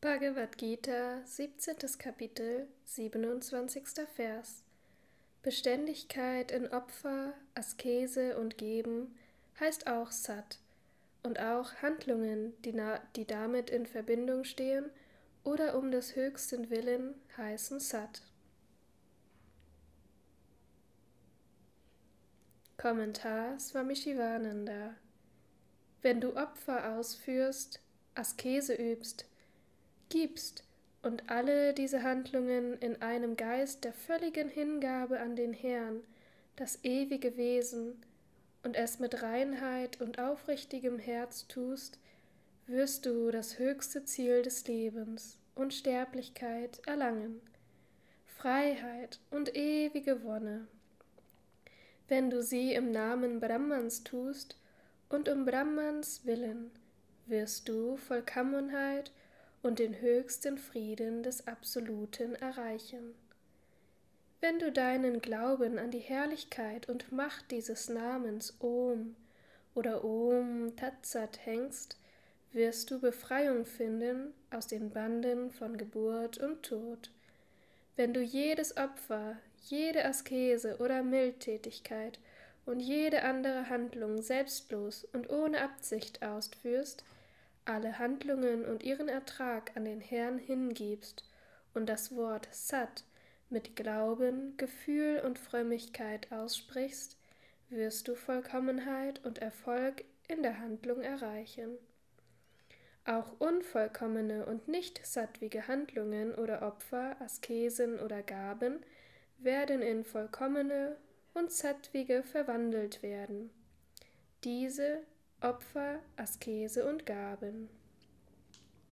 Bhagavad Gita, 17. Kapitel, 27. Vers. Beständigkeit in Opfer, Askese und Geben heißt auch Sat und auch Handlungen, die, die damit in Verbindung stehen oder um des höchsten Willen heißen Sat. Kommentar Swami Shivananda Wenn du Opfer ausführst, Askese übst, gibst und alle diese Handlungen in einem Geist der völligen Hingabe an den Herrn, das ewige Wesen, und es mit Reinheit und aufrichtigem Herz tust, wirst du das höchste Ziel des Lebens, Unsterblichkeit, erlangen, Freiheit und ewige Wonne. Wenn du sie im Namen Brahmans tust und um Brahmans willen, wirst du Vollkommenheit und den höchsten Frieden des Absoluten erreichen. Wenn du deinen Glauben an die Herrlichkeit und Macht dieses Namens Om oder Om Tatsat hängst, wirst du Befreiung finden aus den Banden von Geburt und Tod. Wenn du jedes Opfer, jede Askese oder Mildtätigkeit und jede andere Handlung selbstlos und ohne Absicht ausführst, alle Handlungen und ihren Ertrag an den Herrn hingibst und das Wort Sat mit Glauben, Gefühl und Frömmigkeit aussprichst, wirst du Vollkommenheit und Erfolg in der Handlung erreichen. Auch unvollkommene und nicht sattwige Handlungen oder Opfer, Askesen oder Gaben werden in vollkommene und sattwige verwandelt werden. Diese Opfer, Askese und Gaben.